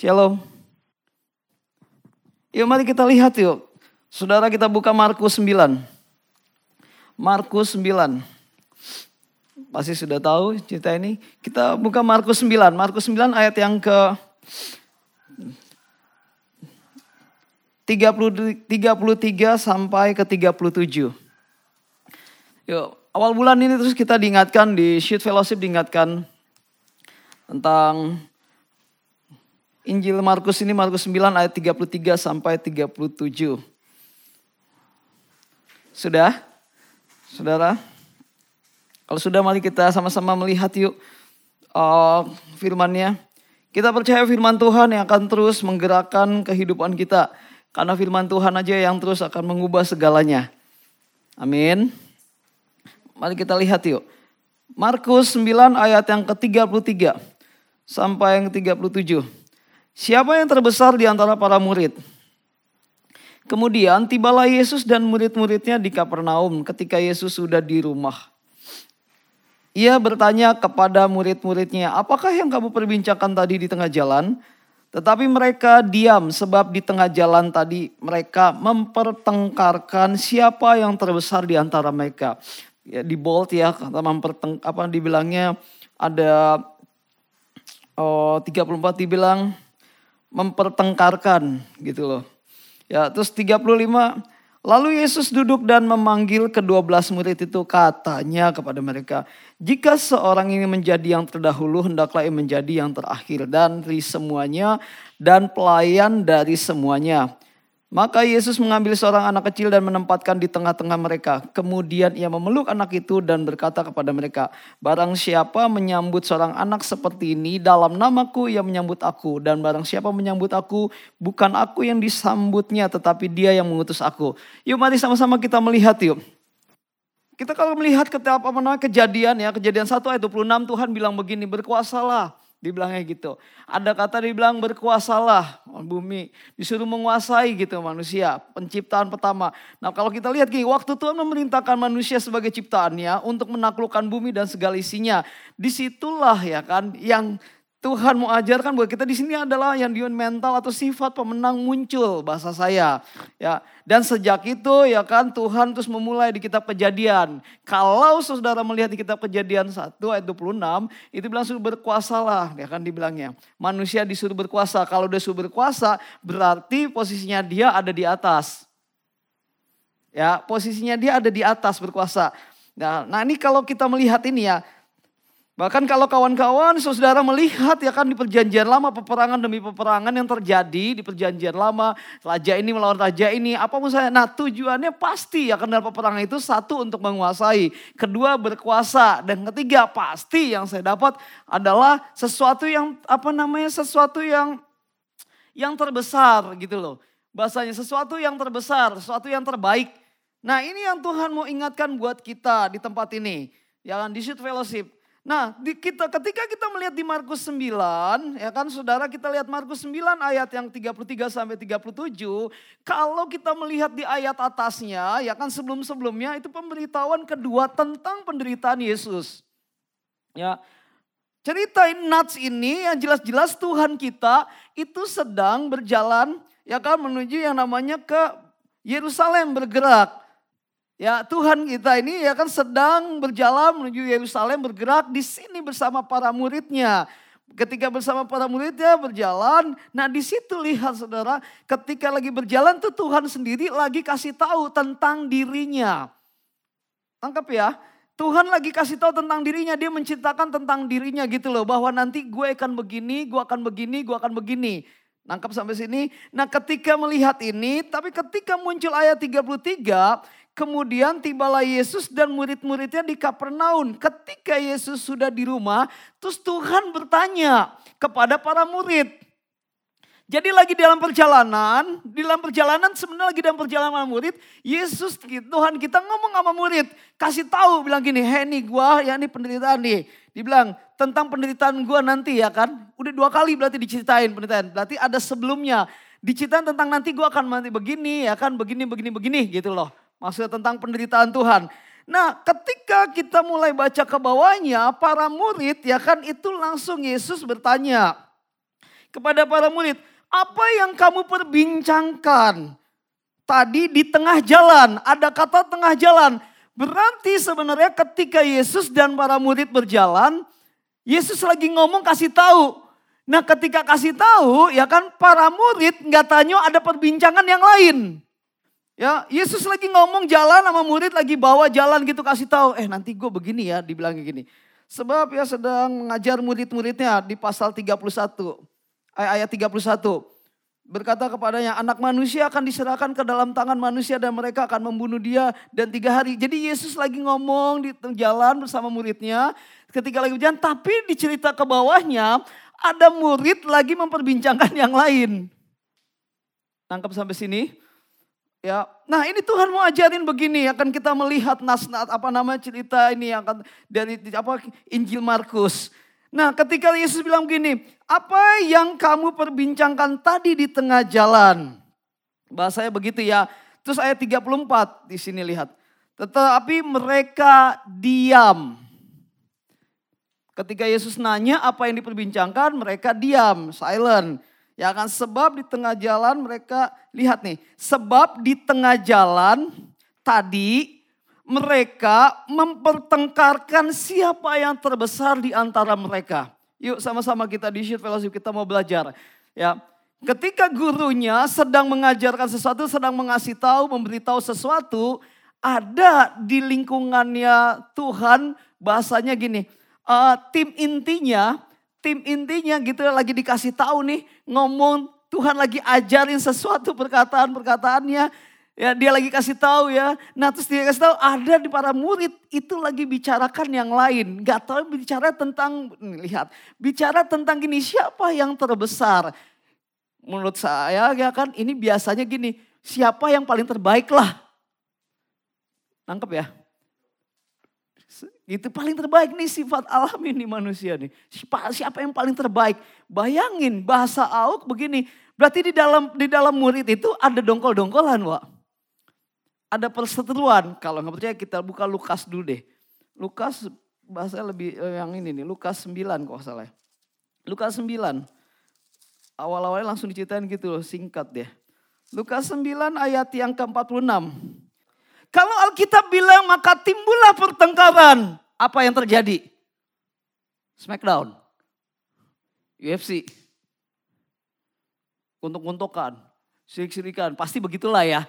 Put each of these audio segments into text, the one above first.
Shalom. Yuk mari kita lihat yuk. Saudara kita buka Markus 9. Markus 9. Pasti sudah tahu cerita ini. Kita buka Markus 9. Markus 9 ayat yang ke 30, 33 sampai ke 37. Yuk, awal bulan ini terus kita diingatkan di Shoot Fellowship diingatkan tentang Injil Markus ini Markus 9 ayat 33 sampai 37. Sudah? Saudara? Kalau sudah mari kita sama-sama melihat yuk uh, firmannya. Kita percaya firman Tuhan yang akan terus menggerakkan kehidupan kita. Karena firman Tuhan aja yang terus akan mengubah segalanya. Amin. Mari kita lihat yuk. Markus 9 ayat yang ke-33 sampai yang ke-37. Siapa yang terbesar di antara para murid? Kemudian tibalah Yesus dan murid-muridnya di Kapernaum ketika Yesus sudah di rumah. Ia bertanya kepada murid-muridnya, apakah yang kamu perbincangkan tadi di tengah jalan? Tetapi mereka diam sebab di tengah jalan tadi mereka mempertengkarkan siapa yang terbesar di antara mereka. Ya, di bold ya, kata memperteng apa dibilangnya ada oh, 34 dibilang mempertengkarkan gitu loh. Ya, terus 35 Lalu Yesus duduk dan memanggil kedua belas murid itu katanya kepada mereka. Jika seorang ini menjadi yang terdahulu, hendaklah ia menjadi yang terakhir. Dan dari semuanya dan pelayan dari semuanya. Maka Yesus mengambil seorang anak kecil dan menempatkan di tengah-tengah mereka. Kemudian ia memeluk anak itu dan berkata kepada mereka, Barang siapa menyambut seorang anak seperti ini dalam namaku ia menyambut aku. Dan barang siapa menyambut aku bukan aku yang disambutnya tetapi dia yang mengutus aku. Yuk mari sama-sama kita melihat yuk. Kita kalau melihat apa namanya kejadian ya, kejadian 1 ayat 26 Tuhan bilang begini, berkuasalah Dibilangnya gitu. Ada kata dibilang berkuasalah bumi. Disuruh menguasai gitu manusia. Penciptaan pertama. Nah kalau kita lihat gini. Waktu Tuhan memerintahkan manusia sebagai ciptaannya. Untuk menaklukkan bumi dan segala isinya. Di situlah ya kan yang Tuhan mau ajarkan buat kita di sini adalah yang diun mental atau sifat pemenang muncul bahasa saya. Ya dan sejak itu ya kan Tuhan terus memulai di kitab kejadian. Kalau saudara melihat di kitab kejadian 1 ayat 26 itu bilang suruh berkuasalah. Ya kan dibilangnya manusia disuruh berkuasa. Kalau dia suruh berkuasa berarti posisinya dia ada di atas. Ya posisinya dia ada di atas berkuasa. Nah, nah ini kalau kita melihat ini ya Bahkan kalau kawan-kawan saudara melihat ya kan di perjanjian lama peperangan demi peperangan yang terjadi di perjanjian lama. Raja ini melawan raja ini apa misalnya. Nah tujuannya pasti ya kan dalam peperangan itu satu untuk menguasai. Kedua berkuasa. Dan ketiga pasti yang saya dapat adalah sesuatu yang apa namanya sesuatu yang yang terbesar gitu loh. Bahasanya sesuatu yang terbesar, sesuatu yang terbaik. Nah ini yang Tuhan mau ingatkan buat kita di tempat ini. Ya di Shoot Fellowship Nah, di kita ketika kita melihat di Markus 9, ya kan Saudara kita lihat Markus 9 ayat yang 33 sampai 37, kalau kita melihat di ayat atasnya, ya kan sebelum-sebelumnya itu pemberitahuan kedua tentang penderitaan Yesus. Ya. Ceritain Nats ini yang jelas-jelas Tuhan kita itu sedang berjalan ya kan menuju yang namanya ke Yerusalem bergerak. Ya Tuhan kita ini ya kan sedang berjalan menuju Yerusalem bergerak di sini bersama para muridnya. Ketika bersama para muridnya berjalan, nah di situ lihat saudara, ketika lagi berjalan tuh Tuhan sendiri lagi kasih tahu tentang dirinya. Tangkap ya, Tuhan lagi kasih tahu tentang dirinya, dia menceritakan tentang dirinya gitu loh, bahwa nanti gue akan begini, gue akan begini, gue akan begini. Nangkap sampai sini. Nah ketika melihat ini, tapi ketika muncul ayat 33, Kemudian tibalah Yesus dan murid-muridnya di Kapernaum. Ketika Yesus sudah di rumah, terus Tuhan bertanya kepada para murid. Jadi lagi dalam perjalanan, di dalam perjalanan sebenarnya lagi dalam perjalanan murid, Yesus Tuhan kita ngomong sama murid, kasih tahu bilang gini, "Hei nih gua ya ini penderitaan nih." Dibilang tentang penderitaan gua nanti ya kan. Udah dua kali berarti diceritain penderitaan. Berarti ada sebelumnya. Diceritain tentang nanti gua akan mati begini ya kan, begini begini begini gitu loh. Maksudnya tentang penderitaan Tuhan. Nah ketika kita mulai baca ke bawahnya para murid ya kan itu langsung Yesus bertanya. kepada para murid, apa yang kamu perbincangkan tadi di tengah jalan? Ada kata tengah jalan. Berarti sebenarnya ketika Yesus dan para murid berjalan, Yesus lagi ngomong kasih tahu. Nah ketika kasih tahu ya kan para murid nggak tanya ada perbincangan yang lain. Ya, Yesus lagi ngomong jalan sama murid lagi bawa jalan gitu kasih tahu, eh nanti gue begini ya, dibilang gini. Sebab ya sedang mengajar murid-muridnya di pasal 31 ayat 31 berkata kepadanya anak manusia akan diserahkan ke dalam tangan manusia dan mereka akan membunuh dia dan tiga hari. Jadi Yesus lagi ngomong di jalan bersama muridnya ketika lagi berjalan tapi di cerita ke bawahnya ada murid lagi memperbincangkan yang lain. Tangkap sampai sini? Ya, nah ini Tuhan mau ajarin begini, akan kita melihat nas apa nama cerita ini yang akan dari apa Injil Markus. Nah, ketika Yesus bilang begini, apa yang kamu perbincangkan tadi di tengah jalan? Bahasanya begitu ya. Terus ayat 34 di sini lihat. Tetapi mereka diam. Ketika Yesus nanya apa yang diperbincangkan, mereka diam, silent. Ya kan sebab di tengah jalan mereka lihat nih, sebab di tengah jalan tadi mereka mempertengkarkan siapa yang terbesar di antara mereka. Yuk sama-sama kita di Shield Fellowship kita mau belajar. Ya, ketika gurunya sedang mengajarkan sesuatu, sedang mengasih tahu, memberitahu sesuatu, ada di lingkungannya Tuhan bahasanya gini, uh, tim intinya tim intinya gitu lagi dikasih tahu nih ngomong Tuhan lagi ajarin sesuatu perkataan-perkataannya. Ya dia lagi kasih tahu ya. Nah terus dia kasih tahu ada di para murid itu lagi bicarakan yang lain. Nggak tahu bicara tentang lihat bicara tentang gini siapa yang terbesar? Menurut saya ya kan ini biasanya gini siapa yang paling terbaik lah? Nangkep ya itu paling terbaik nih sifat alami nih manusia nih. Siapa yang paling terbaik? Bayangin bahasa Auk begini. Berarti di dalam di dalam murid itu ada dongkol-dongkolan, Wak. Ada perseteruan. Kalau nggak percaya kita buka Lukas dulu deh. Lukas bahasa lebih eh, yang ini nih. Lukas 9 kok salah. Ya. Lukas 9. Awal-awalnya langsung diceritain gitu loh, singkat deh. Lukas 9 ayat yang ke-46. Kalau Alkitab bilang maka timbullah pertengkaran. Apa yang terjadi? Smackdown. UFC. Untuk-untukan. Sirik-sirikan. Pasti begitulah ya.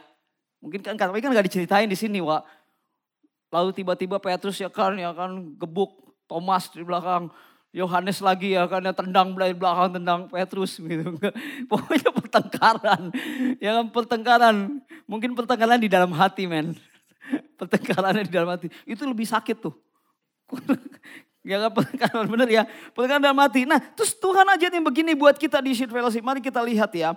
Mungkin kan tapi kan gak diceritain di sini, Wak. Lalu tiba-tiba Petrus ya kan ya kan gebuk Thomas di belakang. Yohanes lagi ya kan yang tendang dari belakang tendang Petrus gitu. Pokoknya pertengkaran. Ya kan pertengkaran. Mungkin pertengkaran di dalam hati men pertengkarannya di dalam hati. Itu lebih sakit tuh. Gak kan pertengkaran bener ya. Pertengkaran dalam hati. Nah terus Tuhan aja yang begini buat kita di Shield Fellowship. Mari kita lihat ya.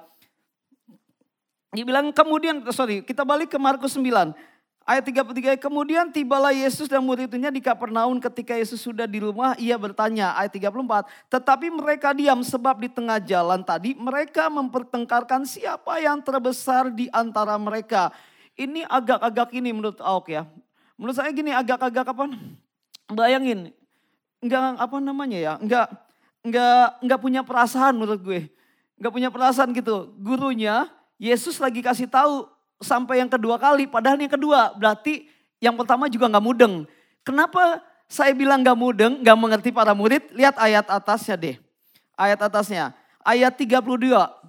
Dia bilang kemudian, sorry kita balik ke Markus 9. Ayat 33, kemudian tibalah Yesus dan murid-muridnya di Kapernaum ketika Yesus sudah di rumah, ia bertanya, ayat 34, tetapi mereka diam sebab di tengah jalan tadi mereka mempertengkarkan siapa yang terbesar di antara mereka. Ini agak-agak ini menurut Auk ya. Menurut saya gini agak-agak apa? Bayangin, enggak apa namanya ya, enggak enggak enggak punya perasaan menurut gue. Enggak punya perasaan gitu. Gurunya Yesus lagi kasih tahu sampai yang kedua kali, padahal yang kedua berarti yang pertama juga enggak mudeng. Kenapa saya bilang enggak mudeng, enggak mengerti para murid? Lihat ayat atasnya deh. Ayat atasnya. Ayat 32.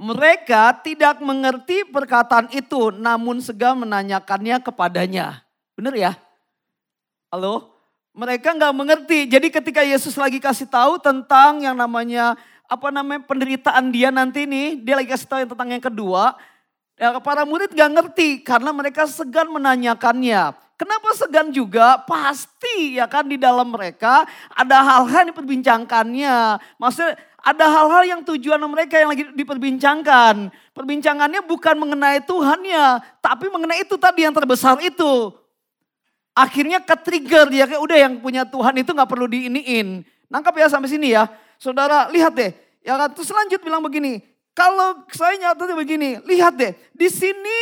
Mereka tidak mengerti perkataan itu, namun segan menanyakannya kepadanya. Benar ya? Halo? Mereka nggak mengerti. Jadi ketika Yesus lagi kasih tahu tentang yang namanya apa namanya penderitaan dia nanti nih, dia lagi kasih tahu yang tentang yang kedua. Ya, para murid nggak ngerti karena mereka segan menanyakannya. Kenapa segan juga? Pasti ya kan di dalam mereka ada hal-hal yang diperbincangkannya. Maksudnya ada hal-hal yang tujuan mereka yang lagi diperbincangkan. Perbincangannya bukan mengenai Tuhannya, tapi mengenai itu tadi yang terbesar itu. Akhirnya ke trigger dia kayak udah yang punya Tuhan itu nggak perlu diiniin. Nangkap ya sampai sini ya. Saudara lihat deh. Ya terus lanjut bilang begini. Kalau saya nyata begini, lihat deh. Di sini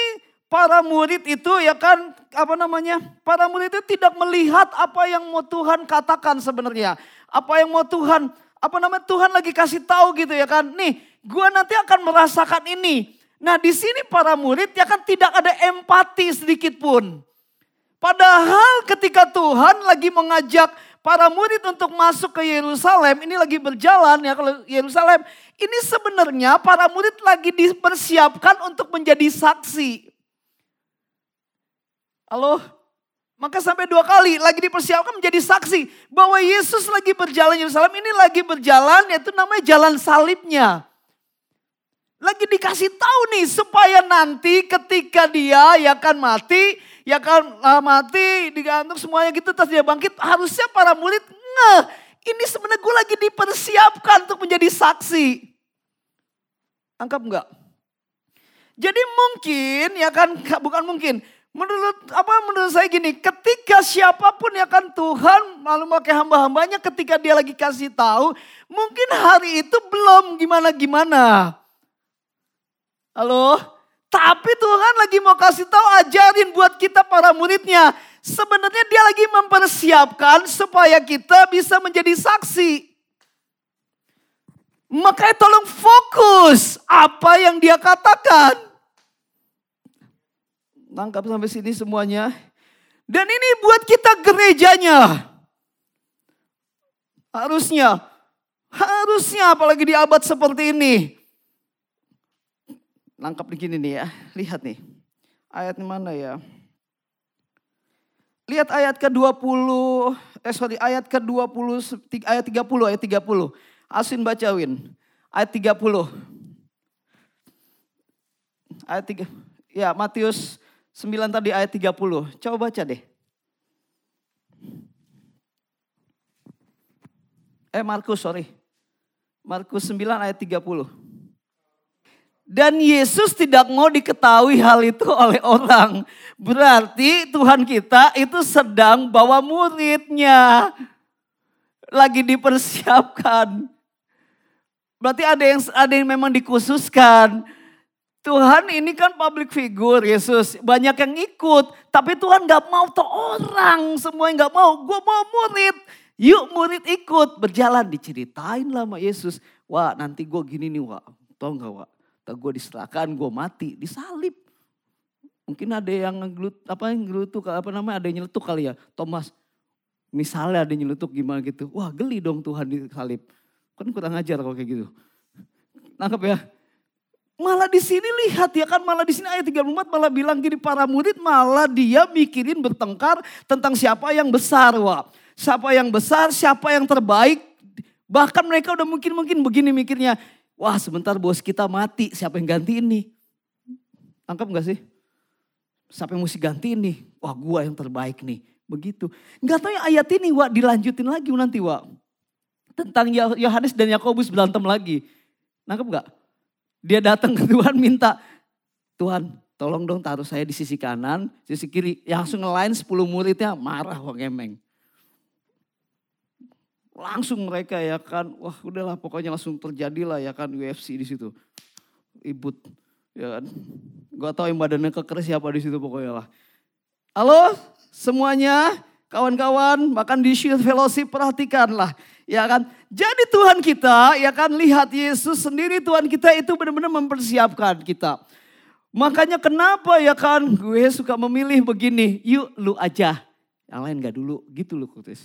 para murid itu ya kan apa namanya? Para murid itu tidak melihat apa yang mau Tuhan katakan sebenarnya. Apa yang mau Tuhan apa namanya Tuhan lagi kasih tahu gitu ya kan. Nih, gue nanti akan merasakan ini. Nah di sini para murid ya kan tidak ada empati sedikit pun. Padahal ketika Tuhan lagi mengajak para murid untuk masuk ke Yerusalem, ini lagi berjalan ya kalau Yerusalem, ini sebenarnya para murid lagi dipersiapkan untuk menjadi saksi. Halo? Maka sampai dua kali lagi dipersiapkan menjadi saksi bahwa Yesus lagi berjalan Yerusalem ini lagi berjalan yaitu namanya jalan salibnya. Lagi dikasih tahu nih supaya nanti ketika dia ya kan mati, ya kan uh, mati digantung semuanya gitu terus dia bangkit harusnya para murid ngeh ini sebenarnya gue lagi dipersiapkan untuk menjadi saksi. Angkap enggak? Jadi mungkin ya kan bukan mungkin Menurut apa menurut saya gini, ketika siapa pun ya kan Tuhan malu pakai hamba-hambanya ketika dia lagi kasih tahu, mungkin hari itu belum gimana-gimana. Halo? Tapi Tuhan lagi mau kasih tahu ajarin buat kita para muridnya. Sebenarnya dia lagi mempersiapkan supaya kita bisa menjadi saksi. Makanya tolong fokus apa yang dia katakan. Tangkap sampai sini semuanya. Dan ini buat kita gerejanya. Harusnya, harusnya apalagi di abad seperti ini. Nangkap begini nih ya, lihat nih. Ayat mana ya? Lihat ayat ke-20, eh sorry ayat ke-20, ayat 30, ayat 30. Asin bacawin. Ayat 30. Ayat 3, ya Matius 9 tadi ayat 30. Coba baca deh. Eh Markus sorry. Markus 9 ayat 30. Dan Yesus tidak mau diketahui hal itu oleh orang. Berarti Tuhan kita itu sedang bawa muridnya. Lagi dipersiapkan. Berarti ada yang ada yang memang dikhususkan Tuhan ini kan public figure Yesus. Banyak yang ikut. Tapi Tuhan gak mau tuh orang. Semua yang gak mau. Gue mau murid. Yuk murid ikut. Berjalan diceritain lah sama Yesus. Wah nanti gue gini nih wah. Tau gak wah. Tak gue diserahkan gue mati. Disalib. Mungkin ada yang ngelut, apa yang ngelutuk, apa namanya ada yang nyeletuk kali ya. Thomas, misalnya ada yang nyeletuk gimana gitu. Wah geli dong Tuhan disalib. Kan kurang ajar kalau kayak gitu. Nangkep ya. Malah di sini lihat ya kan, malah di sini ayat 34 malah bilang gini para murid malah dia mikirin bertengkar tentang siapa yang besar. Wah, siapa yang besar, siapa yang terbaik. Bahkan mereka udah mungkin-mungkin begini mikirnya. Wah sebentar bos kita mati, siapa yang ganti ini? Tangkap gak sih? Siapa yang mesti ganti ini? Wah gua yang terbaik nih. Begitu. Gak tahu yang ayat ini wah dilanjutin lagi nanti wah. Tentang Yohanes dan Yakobus berantem lagi. Nangkep gak? Dia datang ke Tuhan minta, Tuhan tolong dong taruh saya di sisi kanan, sisi kiri. Yang langsung ngelain 10 muridnya marah wah ngemeng. Langsung mereka ya kan, wah udahlah pokoknya langsung terjadilah ya kan UFC di situ. Ibut ya kan. Gak tau yang badannya keker siapa di situ pokoknya lah. Halo semuanya, kawan-kawan, bahkan di Shield Fellowship perhatikanlah Ya kan? Jadi Tuhan kita, ya kan lihat Yesus sendiri Tuhan kita itu benar-benar mempersiapkan kita. Makanya kenapa ya kan gue suka memilih begini, yuk lu aja. Yang lain gak dulu, gitu loh Kutis.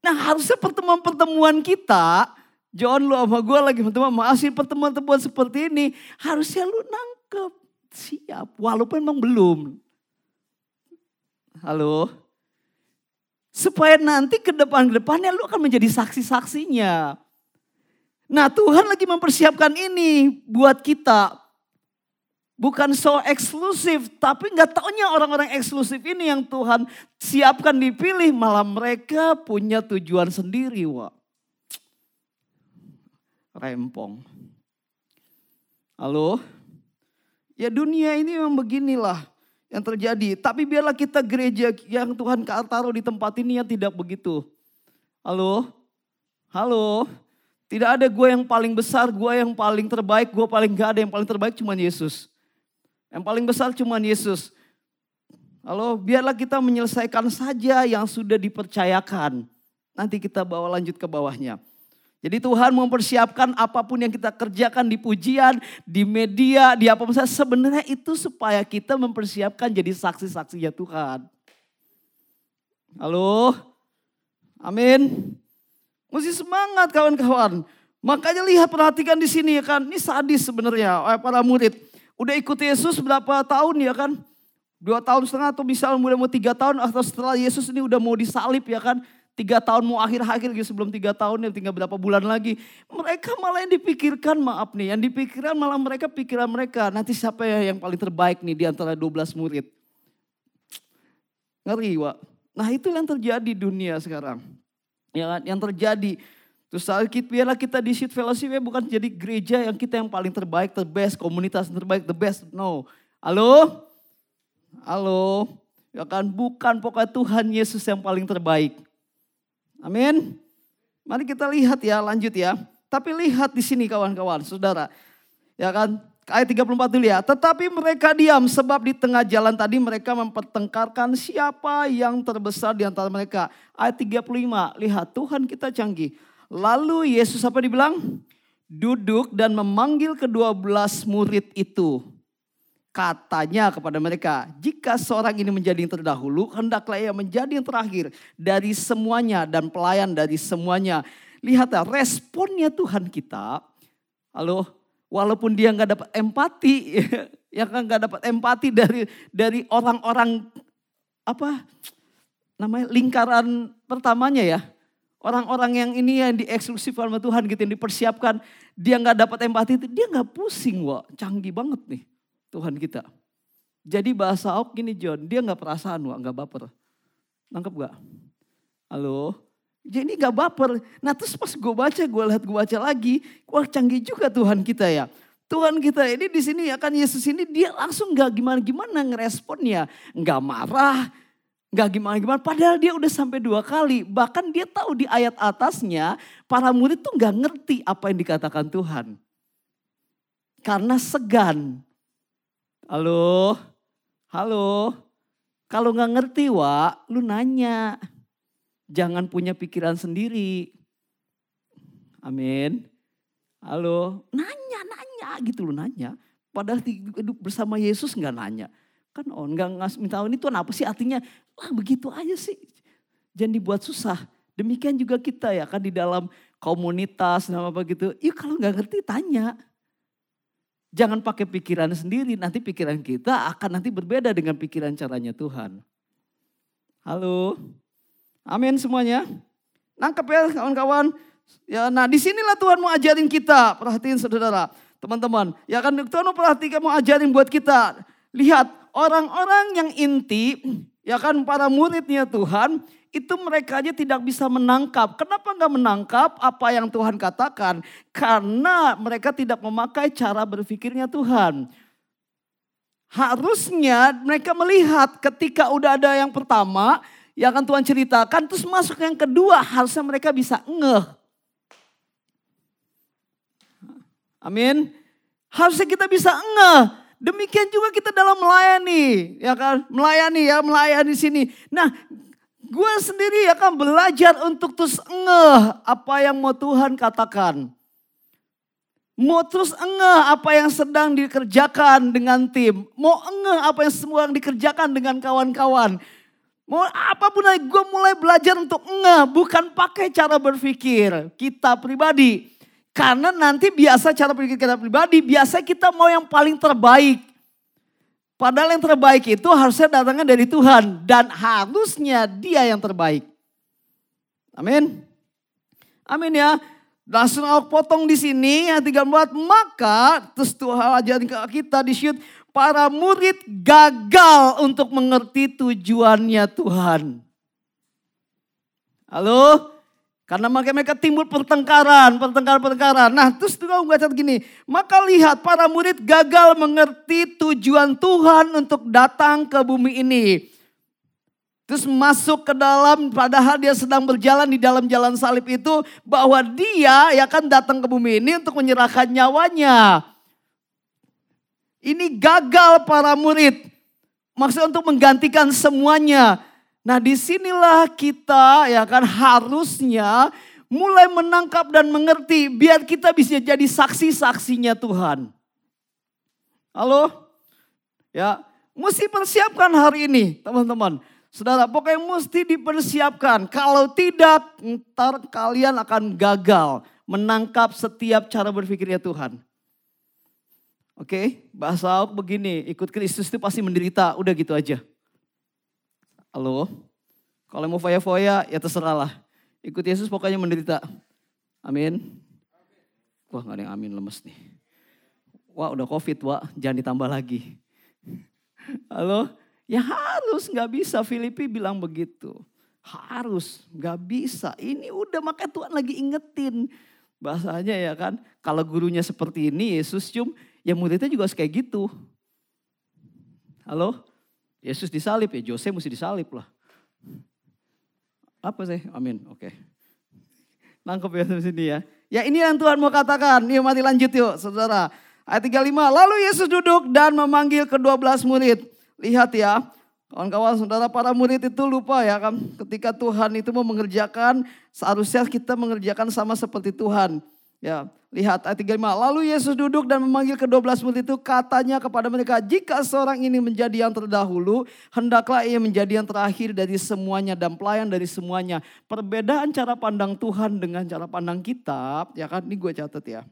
Nah harusnya pertemuan-pertemuan kita, John lu sama gue lagi teman masih pertemuan-pertemuan seperti ini, harusnya lu nangkep, siap, walaupun memang belum. Halo? Supaya nanti ke depan-depannya lu akan menjadi saksi-saksinya. Nah Tuhan lagi mempersiapkan ini buat kita. Bukan so eksklusif, tapi nggak taunya orang-orang eksklusif ini yang Tuhan siapkan dipilih, malah mereka punya tujuan sendiri, wah. Rempong. Halo? Ya dunia ini memang beginilah yang terjadi. Tapi biarlah kita gereja yang Tuhan taruh di tempat ini yang tidak begitu. Halo? Halo? Tidak ada gue yang paling besar, gue yang paling terbaik, gue paling gak ada yang paling terbaik cuma Yesus. Yang paling besar cuma Yesus. Halo, biarlah kita menyelesaikan saja yang sudah dipercayakan. Nanti kita bawa lanjut ke bawahnya. Jadi Tuhan mempersiapkan apa pun yang kita kerjakan di pujian, di media, di apa saja. Sebenarnya itu supaya kita mempersiapkan jadi saksi-saksinya Tuhan. Halo? Amin. Mesti semangat kawan-kawan. Makanya lihat perhatikan di sini ya kan. Ini sadis sebenarnya eh, para murid. Udah ikut Yesus berapa tahun ya kan? Dua tahun setengah atau misal mulai mau tiga tahun atau setelah Yesus ini udah mau disalib ya kan? Tiga tahun mau akhir-akhir gitu sebelum tiga tahun ya tinggal berapa bulan lagi. Mereka malah yang dipikirkan maaf nih. Yang dipikirkan malah mereka pikiran mereka. Nanti siapa ya yang paling terbaik nih di antara 12 murid. Ngeri Wak. Nah itu yang terjadi di dunia sekarang. Ya kan? Yang terjadi. Terus kita, biarlah kita di Sheet Fellowship ya bukan jadi gereja yang kita yang paling terbaik, the best, komunitas yang terbaik, the best. No. Halo? Halo? Ya kan bukan pokoknya Tuhan Yesus yang paling terbaik. Amin. Mari kita lihat ya, lanjut ya. Tapi lihat di sini kawan-kawan, saudara. Ya kan, ayat 34 dulu ya. Tetapi mereka diam sebab di tengah jalan tadi mereka mempertengkarkan siapa yang terbesar di antara mereka. Ayat 35, lihat Tuhan kita canggih. Lalu Yesus apa dibilang? Duduk dan memanggil kedua belas murid itu. Katanya kepada mereka, jika seorang ini menjadi yang terdahulu, hendaklah ia menjadi yang terakhir dari semuanya dan pelayan dari semuanya. Lihatlah responnya Tuhan kita. Halo, walaupun dia nggak dapat empati, ya kan nggak dapat empati dari dari orang-orang apa namanya lingkaran pertamanya ya. Orang-orang yang ini yang dieksklusif sama Tuhan gitu yang dipersiapkan, dia nggak dapat empati itu, dia nggak pusing, wah canggih banget nih Tuhan kita. Jadi bahasa Ok gini John, dia nggak perasaan, wah nggak baper. Nangkep gak? Halo? Jadi gak baper. Nah terus pas gue baca, gue lihat gue baca lagi. Wah canggih juga Tuhan kita ya. Tuhan kita ini di sini ya kan Yesus ini dia langsung gak gimana-gimana ngeresponnya. Gak marah, gak gimana-gimana. Padahal dia udah sampai dua kali. Bahkan dia tahu di ayat atasnya para murid tuh gak ngerti apa yang dikatakan Tuhan. Karena segan. Halo, halo. Kalau gak ngerti Wak, lu nanya. Jangan punya pikiran sendiri. Amin. Halo, nanya, nanya gitu loh nanya. Padahal hidup bersama Yesus nggak nanya. Kan on nggak ngasih minta ini tuh apa sih artinya? Wah begitu aja sih. Jangan dibuat susah. Demikian juga kita ya kan di dalam komunitas nama apa gitu. Yuk kalau nggak ngerti tanya. Jangan pakai pikiran sendiri, nanti pikiran kita akan nanti berbeda dengan pikiran caranya Tuhan. Halo. Amin semuanya. Nangkep ya kawan-kawan. Ya, nah di sinilah Tuhan mau ajarin kita. Perhatiin saudara, teman-teman. Ya kan Tuhan mau perhatikan, mau ajarin buat kita. Lihat orang-orang yang inti, ya kan para muridnya Tuhan, itu mereka aja tidak bisa menangkap. Kenapa nggak menangkap apa yang Tuhan katakan? Karena mereka tidak memakai cara berpikirnya Tuhan. Harusnya mereka melihat ketika udah ada yang pertama, yang akan Tuhan ceritakan. Terus masuk yang kedua harusnya mereka bisa ngeh. Amin. Harusnya kita bisa ngeh. Demikian juga kita dalam melayani, ya kan? Melayani ya, melayani sini. Nah, gue sendiri ya kan belajar untuk terus ngeh apa yang mau Tuhan katakan. Mau terus ngeh apa yang sedang dikerjakan dengan tim. Mau ngeh apa yang semua yang dikerjakan dengan kawan-kawan. Mau apa pun lagi, gue mulai belajar untuk nge, bukan pakai cara berpikir kita pribadi. Karena nanti biasa cara berpikir kita pribadi, biasa kita mau yang paling terbaik. Padahal yang terbaik itu harusnya datangnya dari Tuhan. Dan harusnya dia yang terbaik. Amin. Amin ya. Langsung aku potong di sini yang tiga buat maka terus Tuhan ajarin ke kita di shoot para murid gagal untuk mengerti tujuannya Tuhan. Halo? Karena mereka, mereka timbul pertengkaran, pertengkaran, pertengkaran. Nah terus juga baca gini. Maka lihat para murid gagal mengerti tujuan Tuhan untuk datang ke bumi ini. Terus masuk ke dalam padahal dia sedang berjalan di dalam jalan salib itu. Bahwa dia ya kan datang ke bumi ini untuk menyerahkan nyawanya. Ini gagal para murid. Maksudnya untuk menggantikan semuanya. Nah di sinilah kita ya kan harusnya mulai menangkap dan mengerti biar kita bisa jadi saksi-saksinya Tuhan. Halo? Ya, mesti persiapkan hari ini teman-teman. Saudara, pokoknya mesti dipersiapkan. Kalau tidak, ntar kalian akan gagal menangkap setiap cara berpikirnya Tuhan. Oke, bahasa begini, ikut Kristus itu pasti menderita, udah gitu aja. Halo? Kalau mau foya-foya ya terserah lah. Ikut Yesus pokoknya menderita. Amin. Wah gak ada yang amin lemes nih. Wah udah covid wah jangan ditambah lagi. Halo? Ya harus gak bisa Filipi bilang begitu. Harus gak bisa. Ini udah makanya Tuhan lagi ingetin. Bahasanya ya kan. Kalau gurunya seperti ini Yesus cium. Ya muridnya juga kayak gitu. Halo? Yesus disalib ya, Jose mesti disalib lah. Apa sih? Amin, oke. Okay. Nangkep ya sini ya. Ya ini yang Tuhan mau katakan. Yuk mati lanjut yuk saudara. Ayat 35. Lalu Yesus duduk dan memanggil kedua belas murid. Lihat ya. Kawan-kawan saudara para murid itu lupa ya kan. Ketika Tuhan itu mau mengerjakan. Seharusnya kita mengerjakan sama seperti Tuhan. Ya, lihat ayat 35. Lalu Yesus duduk dan memanggil kedua belas murid itu katanya kepada mereka, jika seorang ini menjadi yang terdahulu, hendaklah ia menjadi yang terakhir dari semuanya dan pelayan dari semuanya. Perbedaan cara pandang Tuhan dengan cara pandang kita, ya kan ini gue catat ya.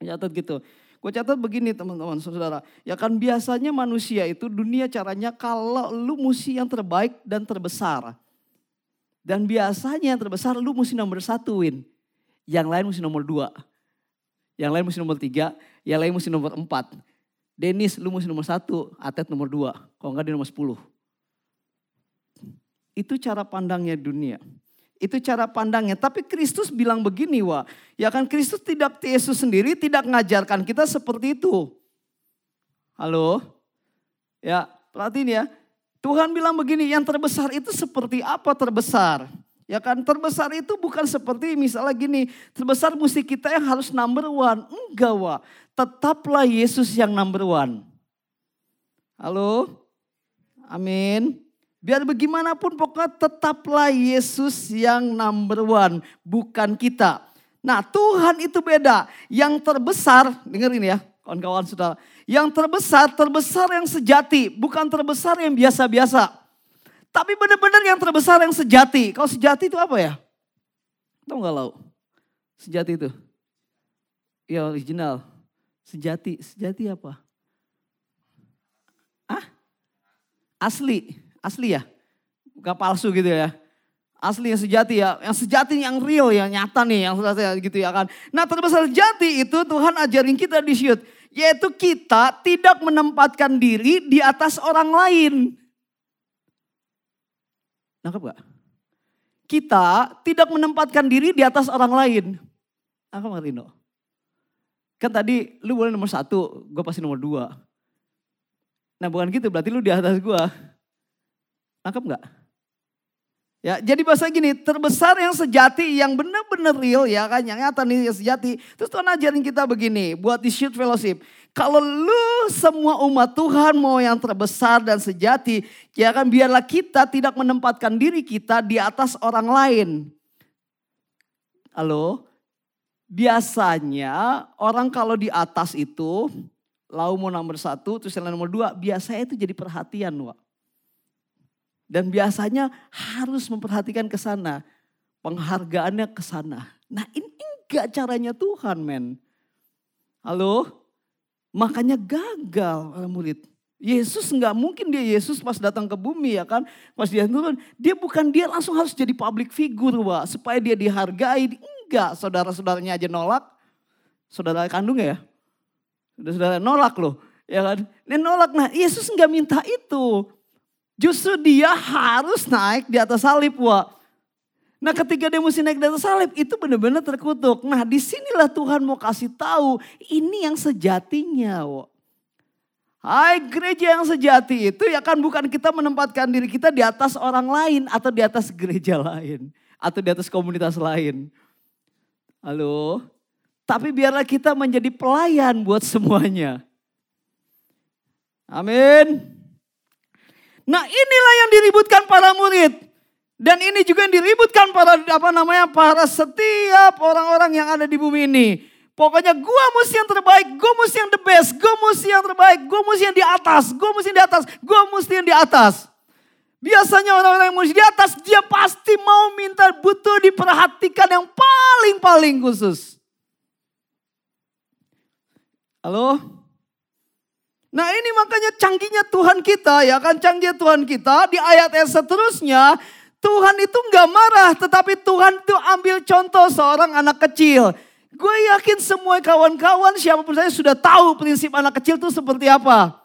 Catat gitu. Gue catat begini teman-teman saudara. Ya kan biasanya manusia itu dunia caranya kalau lu mesti yang terbaik dan terbesar. Dan biasanya yang terbesar lu mesti nomor satuin. Yang lain mesti nomor dua. Yang lain mesti nomor tiga. Yang lain mesti nomor empat. Denis lu mesti nomor satu. Atet nomor dua. Kalau enggak dia nomor sepuluh. Itu cara pandangnya dunia. Itu cara pandangnya. Tapi Kristus bilang begini wah. Ya kan Kristus tidak Yesus sendiri tidak mengajarkan kita seperti itu. Halo? Ya perhatiin ya. Tuhan bilang begini yang terbesar itu seperti apa terbesar? Ya kan terbesar itu bukan seperti misalnya gini. Terbesar mesti kita yang harus number one. Enggak wah. Tetaplah Yesus yang number one. Halo? Amin. Biar bagaimanapun pokoknya tetaplah Yesus yang number one. Bukan kita. Nah Tuhan itu beda. Yang terbesar, dengerin ya kawan-kawan sudah. Yang terbesar, terbesar yang sejati. Bukan terbesar yang biasa-biasa. Tapi benar-benar yang terbesar yang sejati. Kalau sejati itu apa ya? Tahu nggak lau? Sejati itu. Ya original. Sejati. Sejati apa? Ah? Asli. Asli ya? Bukan palsu gitu ya. Asli yang sejati ya. Yang sejati yang real ya. Nyata nih yang gitu ya kan. Nah terbesar sejati itu Tuhan ajarin kita di shoot. Yaitu kita tidak menempatkan diri di atas orang lain. Nangkep gak? Kita tidak menempatkan diri di atas orang lain. Nangkep gak Rino? Kan tadi lu boleh nomor satu, gue pasti nomor dua. Nah bukan gitu, berarti lu di atas gue. Nangkep gak? Ya, jadi bahasa gini, terbesar yang sejati, yang benar-benar real ya kan, yang nyata nih yang sejati. Terus Tuhan ajarin kita begini, buat di shoot fellowship. Kalau lu semua umat Tuhan mau yang terbesar dan sejati, ya kan biarlah kita tidak menempatkan diri kita di atas orang lain. Halo? Biasanya orang kalau di atas itu, lau mau nomor satu, terus yang nomor dua, biasanya itu jadi perhatian, Wak. Dan biasanya harus memperhatikan ke sana. Penghargaannya ke sana. Nah ini enggak caranya Tuhan men. Halo? Makanya gagal murid. Yesus enggak mungkin dia Yesus pas datang ke bumi ya kan. Pas dia turun. Dia bukan dia langsung harus jadi public figure wah. Supaya dia dihargai. Enggak saudara-saudaranya aja nolak. Saudara kandung ya. Saudara nolak loh. Ya kan. Dia nolak. Nah Yesus enggak minta itu. Justru dia harus naik di atas salib, Wak. Nah ketika dia mesti naik atas salib itu benar-benar terkutuk. Nah di sinilah Tuhan mau kasih tahu ini yang sejatinya. Wak. Hai gereja yang sejati itu ya kan bukan kita menempatkan diri kita di atas orang lain atau di atas gereja lain. Atau di atas komunitas lain. Halo? Tapi biarlah kita menjadi pelayan buat semuanya. Amin. Nah inilah yang diributkan para murid. Dan ini juga yang diributkan para apa namanya para setiap orang-orang yang ada di bumi ini. Pokoknya gue mesti yang terbaik, gue mesti yang the best, gue mesti yang terbaik, gue mesti yang di atas, gue mesti yang di atas, gue mesti yang di atas. Biasanya orang-orang yang mesti di atas, dia pasti mau minta butuh diperhatikan yang paling-paling khusus. Halo? Nah ini makanya canggihnya Tuhan kita ya kan canggihnya Tuhan kita di ayat yang seterusnya Tuhan itu nggak marah tetapi Tuhan itu ambil contoh seorang anak kecil. Gue yakin semua kawan-kawan siapa pun saya sudah tahu prinsip anak kecil itu seperti apa.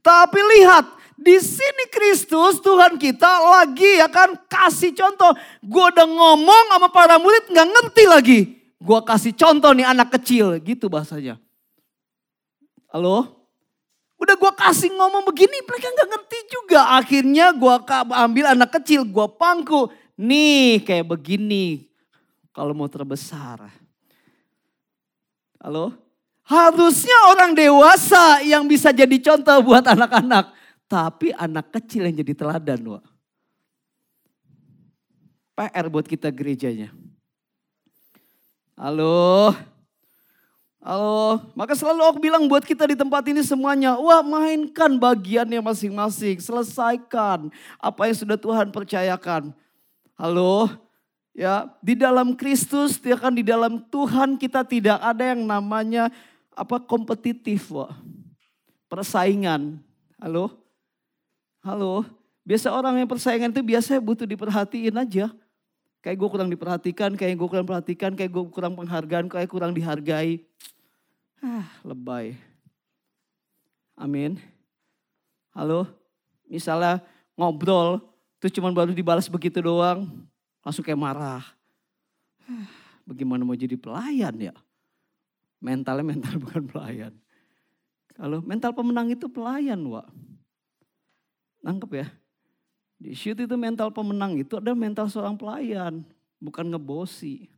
Tapi lihat di sini Kristus Tuhan kita lagi ya kan kasih contoh. Gue udah ngomong sama para murid nggak ngerti lagi. Gue kasih contoh nih anak kecil gitu bahasanya. Halo? Udah gue kasih ngomong begini mereka gak ngerti juga. Akhirnya gue ambil anak kecil gue pangku. Nih kayak begini kalau mau terbesar. Halo? Harusnya orang dewasa yang bisa jadi contoh buat anak-anak. Tapi anak kecil yang jadi teladan. Wak. PR buat kita gerejanya. Halo? Halo, maka selalu aku bilang buat kita di tempat ini semuanya, wah mainkan bagiannya masing-masing, selesaikan apa yang sudah Tuhan percayakan. Halo, ya di dalam Kristus, ya kan di dalam Tuhan kita tidak ada yang namanya apa kompetitif, wah. persaingan. Halo, halo, biasa orang yang persaingan itu biasanya butuh diperhatiin aja. Kayak gue kurang diperhatikan, kayak gue kurang perhatikan, kayak gue kurang penghargaan, kayak kurang dihargai. Ah, lebay. Amin. Halo, misalnya ngobrol, terus cuma baru dibalas begitu doang, langsung kayak marah. Ah, bagaimana mau jadi pelayan ya? Mentalnya mental bukan pelayan. Kalau mental pemenang itu pelayan, Wak. Nangkep ya? Di shoot itu mental pemenang itu ada mental seorang pelayan, bukan ngebosi.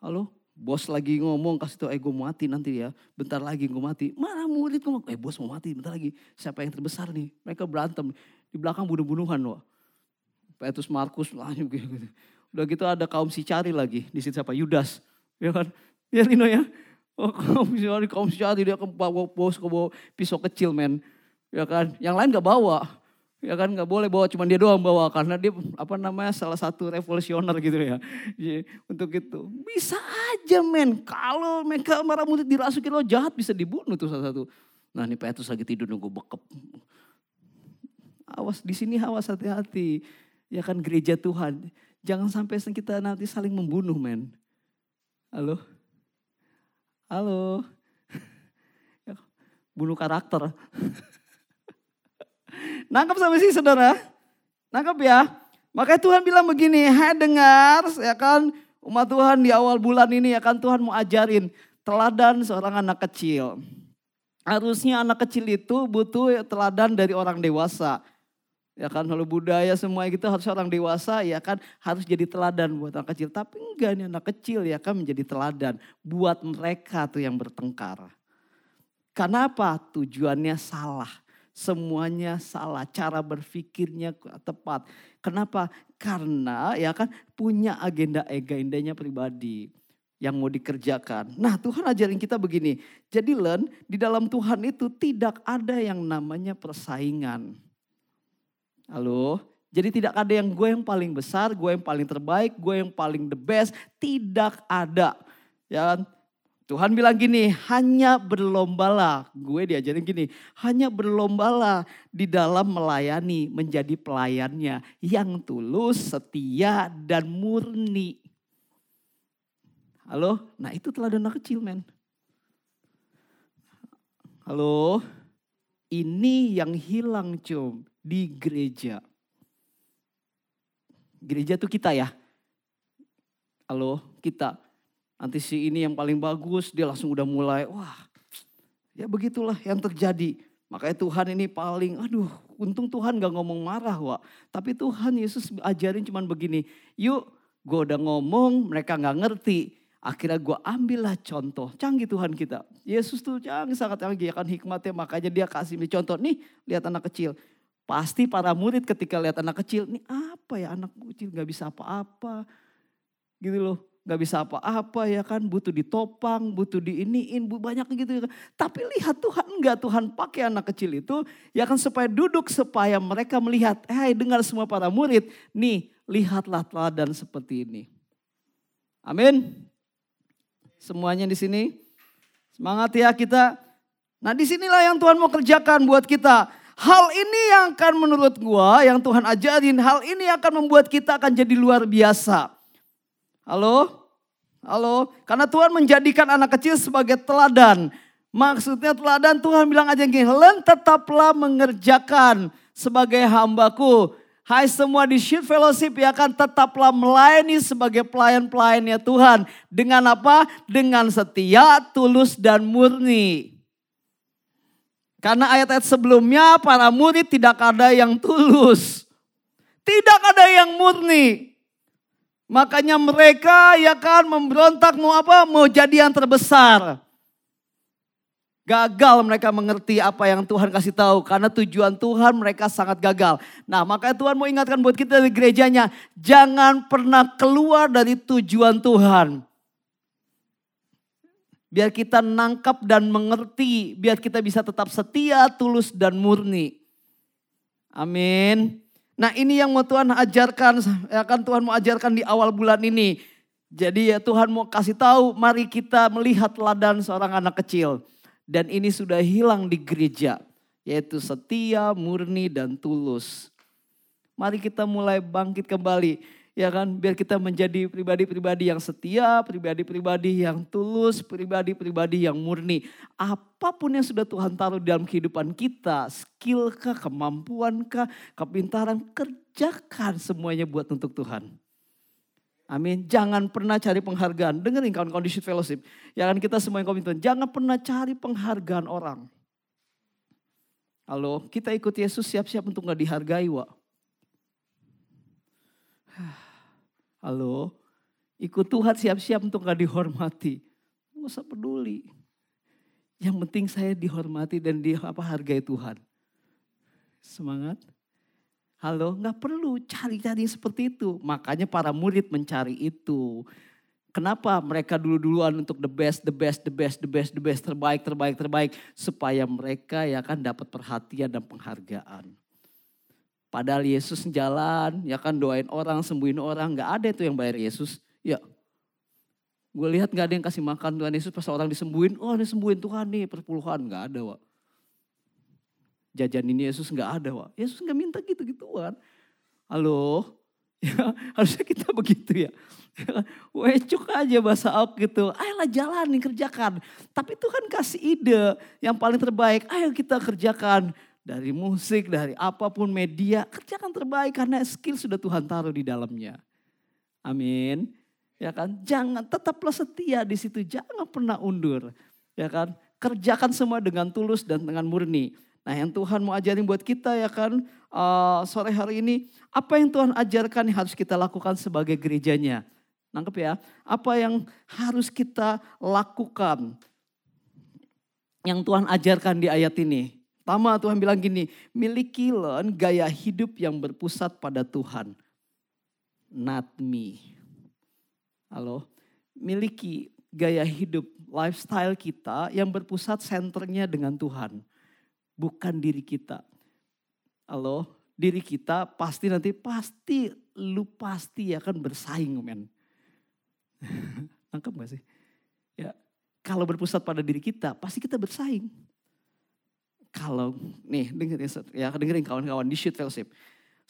Halo, bos lagi ngomong kasih tau, eh gue mati nanti ya, bentar lagi gue mati. Mana murid ngomong, eh bos mau mati, bentar lagi. Siapa yang terbesar nih? Mereka berantem di belakang bunuh-bunuhan loh. Petrus Markus lanjut gitu. Udah gitu ada kaum si cari lagi di situ siapa? Yudas, ya kan? Ya Lino ya. Oh, kaum si cari, kaum si cari dia ke bawa bos ke bawa pisau kecil men. Ya kan? Yang lain gak bawa. Ya kan nggak boleh bawa cuma dia doang bawa karena dia apa namanya salah satu revolusioner gitu ya. Untuk itu bisa aja men kalau mereka marah murid dirasuki lo jahat bisa dibunuh tuh salah satu. Nah ini Petrus lagi tidur nunggu bekep. Awas di sini awas hati-hati. Ya kan gereja Tuhan. Jangan sampai kita nanti saling membunuh men. Halo? Halo? Bunuh karakter. Nangkap sampai sih saudara? Nangkap ya? Makanya Tuhan bilang begini, hai dengar ya kan umat Tuhan di awal bulan ini ya kan Tuhan mau ajarin teladan seorang anak kecil. Harusnya anak kecil itu butuh teladan dari orang dewasa. Ya kan kalau budaya semua itu harus orang dewasa ya kan harus jadi teladan buat anak kecil. Tapi enggak nih anak kecil ya kan menjadi teladan buat mereka tuh yang bertengkar. Kenapa? Tujuannya salah semuanya salah, cara berpikirnya tepat. Kenapa? Karena ya kan punya agenda-agendanya pribadi yang mau dikerjakan. Nah Tuhan ajarin kita begini, jadi Len di dalam Tuhan itu tidak ada yang namanya persaingan. Halo? Jadi tidak ada yang gue yang paling besar, gue yang paling terbaik, gue yang paling the best. Tidak ada. Ya kan? Tuhan bilang gini, hanya berlombalah. Gue diajarin gini, hanya berlombalah di dalam melayani, menjadi pelayannya yang tulus, setia, dan murni. Halo? Nah itu telah dana kecil men. Halo? Ini yang hilang cum di gereja. Gereja itu kita ya. Halo, kita Nanti si ini yang paling bagus, dia langsung udah mulai, wah ya begitulah yang terjadi. Makanya Tuhan ini paling, aduh untung Tuhan gak ngomong marah wak. Tapi Tuhan Yesus ajarin cuman begini, yuk gue udah ngomong mereka gak ngerti. Akhirnya gue ambillah contoh, canggih Tuhan kita. Yesus tuh canggih sangat canggih, ya kan hikmatnya makanya dia kasih contoh. Nih lihat anak kecil, Pasti para murid ketika lihat anak kecil, ini apa ya anak kecil gak bisa apa-apa. Gitu loh, gak bisa apa-apa ya kan, butuh ditopang, butuh diiniin, banyak gitu. Tapi lihat Tuhan enggak, Tuhan pakai anak kecil itu ya kan supaya duduk, supaya mereka melihat, hai dengar semua para murid, nih lihatlah teladan seperti ini. Amin. Semuanya di sini. Semangat ya kita. Nah di sinilah yang Tuhan mau kerjakan buat kita. Hal ini yang akan menurut gua, yang Tuhan ajarin, hal ini akan membuat kita akan jadi luar biasa. Halo? Halo? Karena Tuhan menjadikan anak kecil sebagai teladan. Maksudnya teladan Tuhan bilang aja gini, len tetaplah mengerjakan sebagai hambaku. Hai semua di Shield Fellowship ya kan tetaplah melayani sebagai pelayan-pelayannya Tuhan. Dengan apa? Dengan setia, tulus dan murni. Karena ayat-ayat sebelumnya para murid tidak ada yang tulus. Tidak ada yang murni. Makanya mereka ya kan memberontak mau apa? Mau jadi yang terbesar. Gagal mereka mengerti apa yang Tuhan kasih tahu. Karena tujuan Tuhan mereka sangat gagal. Nah makanya Tuhan mau ingatkan buat kita di gerejanya. Jangan pernah keluar dari tujuan Tuhan. Biar kita nangkap dan mengerti. Biar kita bisa tetap setia, tulus dan murni. Amin. Nah ini yang mau Tuhan ajarkan. Ya kan Tuhan mau ajarkan di awal bulan ini. Jadi ya Tuhan mau kasih tahu mari kita melihat teladan seorang anak kecil. Dan ini sudah hilang di gereja. Yaitu setia, murni, dan tulus. Mari kita mulai bangkit kembali. Ya kan, biar kita menjadi pribadi-pribadi yang setia, pribadi-pribadi yang tulus, pribadi-pribadi yang murni. Apa pun yang sudah Tuhan taruh dalam kehidupan kita, skill kah, kemampuan kah, kepintaran, kerjakan semuanya buat untuk Tuhan. Amin. Jangan pernah cari penghargaan. Dengerin kawan-kawan di Fellowship. Ya kan kita semua yang komitmen. Jangan pernah cari penghargaan orang. Halo, kita ikut Yesus siap-siap untuk gak dihargai, Wak. Halo, ikut Tuhan siap-siap untuk gak dihormati. Gak usah peduli. Yang penting saya dihormati dan di apa hargai Tuhan. Semangat. Halo, nggak perlu cari-cari seperti itu. Makanya para murid mencari itu. Kenapa mereka dulu-duluan untuk the best, the best, the best, the best, the best, terbaik, terbaik, terbaik. Supaya mereka ya kan dapat perhatian dan penghargaan. Padahal Yesus jalan, ya kan doain orang, sembuhin orang. Gak ada itu yang bayar Yesus. Ya, gue lihat gak ada yang kasih makan Tuhan Yesus pas orang disembuhin. Oh ini sembuhin Tuhan nih perpuluhan. Gak ada Wak jajan ini Yesus nggak ada, Wak. Yesus nggak minta gitu-gituan. Halo, ya harusnya kita begitu ya. Wecuk aja bahasa ok gitu. Ayolah jalan kerjakan. Tapi Tuhan kasih ide yang paling terbaik. Ayo kita kerjakan. Dari musik, dari apa pun media. Kerjakan terbaik karena skill sudah Tuhan taruh di dalamnya. Amin. Ya kan, jangan tetaplah setia di situ, jangan pernah undur. Ya kan, kerjakan semua dengan tulus dan dengan murni. Nah yang Tuhan mau ajarin buat kita ya kan uh, sore hari ini. Apa yang Tuhan ajarkan yang harus kita lakukan sebagai gerejanya. Nangkep ya. Apa yang harus kita lakukan. Yang Tuhan ajarkan di ayat ini. Pertama Tuhan bilang gini, milikilah gaya hidup yang berpusat pada Tuhan. Not me. Halo, miliki gaya hidup, lifestyle kita yang berpusat senternya dengan Tuhan bukan diri kita. Halo, diri kita pasti nanti pasti lu pasti akan bersaing men. Nangkep gak sih? Ya, kalau berpusat pada diri kita pasti kita bersaing. Kalau nih dengerin ya dengerin kawan-kawan di shoot fellowship.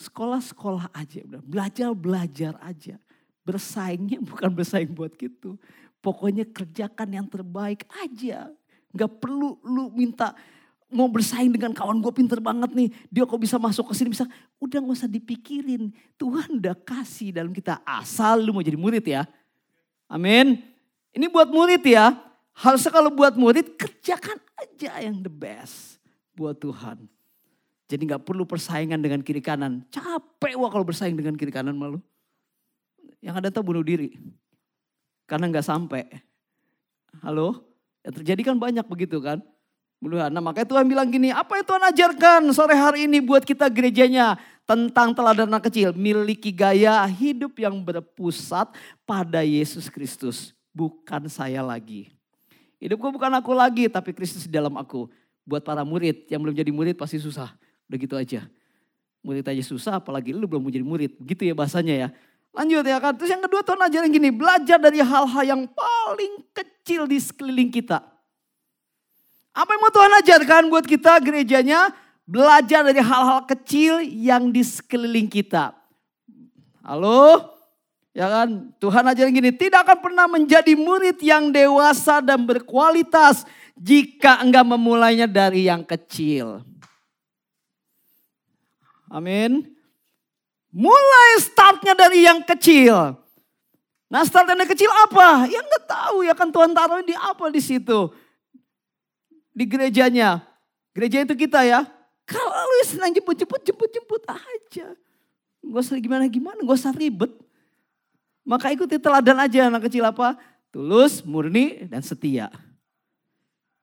Sekolah-sekolah aja belajar-belajar aja. Bersaingnya bukan bersaing buat gitu. Pokoknya kerjakan yang terbaik aja. Gak perlu lu minta mau bersaing dengan kawan gue pinter banget nih. Dia kok bisa masuk ke sini bisa. Udah gak usah dipikirin. Tuhan udah kasih dalam kita. Asal lu mau jadi murid ya. Amin. Ini buat murid ya. Harusnya kalau buat murid kerjakan aja yang the best. Buat Tuhan. Jadi gak perlu persaingan dengan kiri kanan. Capek wah kalau bersaing dengan kiri kanan malu. Yang ada tuh bunuh diri. Karena gak sampai. Halo? Ya terjadi kan banyak begitu kan. Nah makanya Tuhan bilang gini, apa yang Tuhan ajarkan sore hari ini buat kita gerejanya tentang teladan anak kecil. Miliki gaya hidup yang berpusat pada Yesus Kristus. Bukan saya lagi. Hidupku bukan aku lagi tapi Kristus di dalam aku. Buat para murid yang belum jadi murid pasti susah. Udah gitu aja. Murid aja susah apalagi lu belum menjadi murid. Begitu ya bahasanya ya. Lanjut ya kan. Terus yang kedua Tuhan ajarin gini. Belajar dari hal-hal yang paling kecil di sekeliling kita. Apa yang mau Tuhan ajarkan buat kita gerejanya? Belajar dari hal-hal kecil yang di sekeliling kita. Halo? Ya kan? Tuhan ajarin gini, tidak akan pernah menjadi murid yang dewasa dan berkualitas jika enggak memulainya dari yang kecil. Amin. Mulai startnya dari yang kecil. Nah startnya dari kecil apa? Ya enggak tahu ya kan Tuhan taruh di apa di situ di gerejanya. Gereja itu kita ya. Kalau lu senang jemput-jemput, jemput-jemput aja. Gak usah gimana-gimana, gak usah ribet. Maka ikuti teladan aja anak kecil apa? Tulus, murni, dan setia.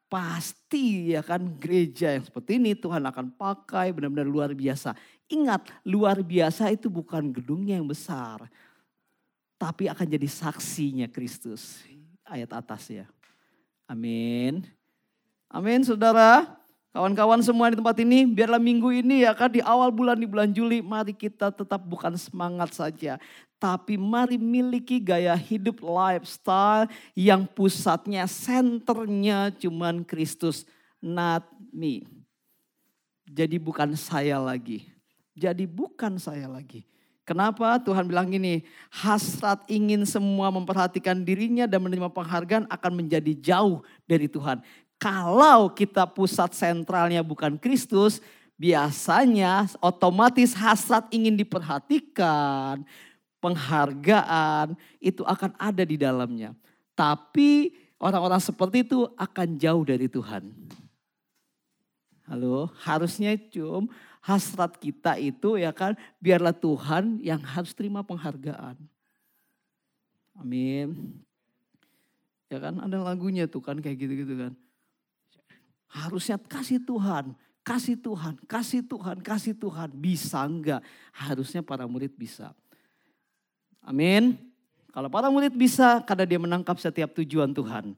Pasti ya kan gereja yang seperti ini Tuhan akan pakai benar-benar luar biasa. Ingat luar biasa itu bukan gedungnya yang besar. Tapi akan jadi saksinya Kristus. Ayat atas ya. Amin. Amin saudara. Kawan-kawan semua di tempat ini, biarlah minggu ini ya kan di awal bulan di bulan Juli, mari kita tetap bukan semangat saja. Tapi mari miliki gaya hidup lifestyle yang pusatnya, senternya cuman Kristus, not me. Jadi bukan saya lagi. Jadi bukan saya lagi. Kenapa Tuhan bilang gini, hasrat ingin semua memperhatikan dirinya dan menerima penghargaan akan menjadi jauh dari Tuhan. Kalau kita pusat sentralnya bukan Kristus, biasanya otomatis hasrat ingin diperhatikan, penghargaan itu akan ada di dalamnya. Tapi orang-orang seperti itu akan jauh dari Tuhan. Halo, harusnya cum hasrat kita itu ya kan biarlah Tuhan yang harus terima penghargaan. Amin. Ya kan ada lagunya tuh kan kayak gitu-gitu kan. Harusnya kasih Tuhan, kasih Tuhan, kasih Tuhan, kasih Tuhan. Bisa enggak? Harusnya para murid bisa. Amin. Kalau para murid bisa karena dia menangkap setiap tujuan Tuhan.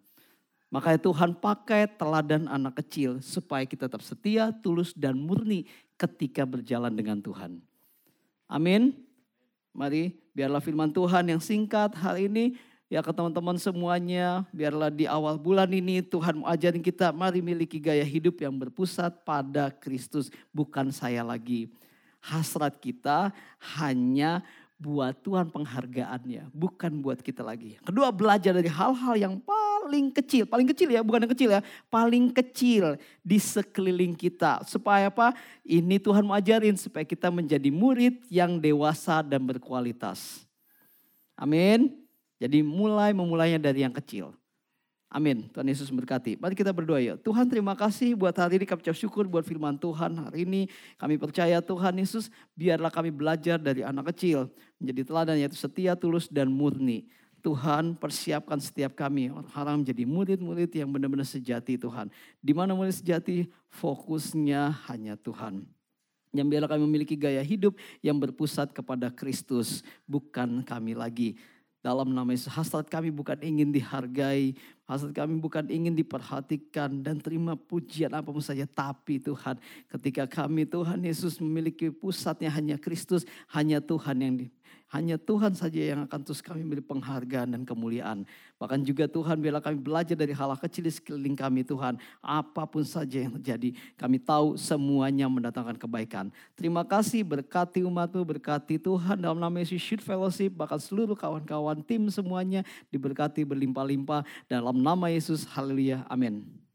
Makanya Tuhan pakai teladan anak kecil supaya kita tetap setia, tulus dan murni ketika berjalan dengan Tuhan. Amin. Mari biarlah firman Tuhan yang singkat hari ini Ya ke teman-teman semuanya, biarlah di awal bulan ini Tuhan mau ajarin kita, mari miliki gaya hidup yang berpusat pada Kristus, bukan saya lagi. Hasrat kita hanya buat Tuhan penghargaannya, bukan buat kita lagi. Kedua, belajar dari hal-hal yang paling kecil, paling kecil ya, bukan yang kecil ya, paling kecil di sekeliling kita. Supaya apa? Ini Tuhan mau ajarin supaya kita menjadi murid yang dewasa dan berkualitas. Amin. Jadi mulai memulainya dari yang kecil. Amin. Tuhan Yesus memberkati. Mari kita berdoa ya. Tuhan terima kasih buat hari ini kami syukur buat firman Tuhan. Hari ini kami percaya Tuhan Yesus biarlah kami belajar dari anak kecil. Menjadi teladan yaitu setia, tulus dan murni. Tuhan persiapkan setiap kami orang menjadi murid-murid yang benar-benar sejati Tuhan. Di mana murid sejati fokusnya hanya Tuhan. Yang biarlah kami memiliki gaya hidup yang berpusat kepada Kristus, bukan kami lagi. Dalam nama Yesus, hasrat kami bukan ingin dihargai, hasrat kami bukan ingin diperhatikan dan terima pujian apa pun saja. Tapi Tuhan, ketika kami Tuhan Yesus memiliki pusatnya hanya Kristus, hanya Tuhan yang di, hanya Tuhan saja yang akan terus kami beri penghargaan dan kemuliaan. Bahkan juga Tuhan bila kami belajar dari hal, -hal kecil di sekeliling kami Tuhan. Apa pun saja yang terjadi kami tahu semuanya mendatangkan kebaikan. Terima kasih berkati umatmu, berkati Tuhan dalam nama Yesus Shoot Fellowship. Bahkan seluruh kawan-kawan tim semuanya diberkati berlimpah-limpah. Dalam nama Yesus, haleluya, amin.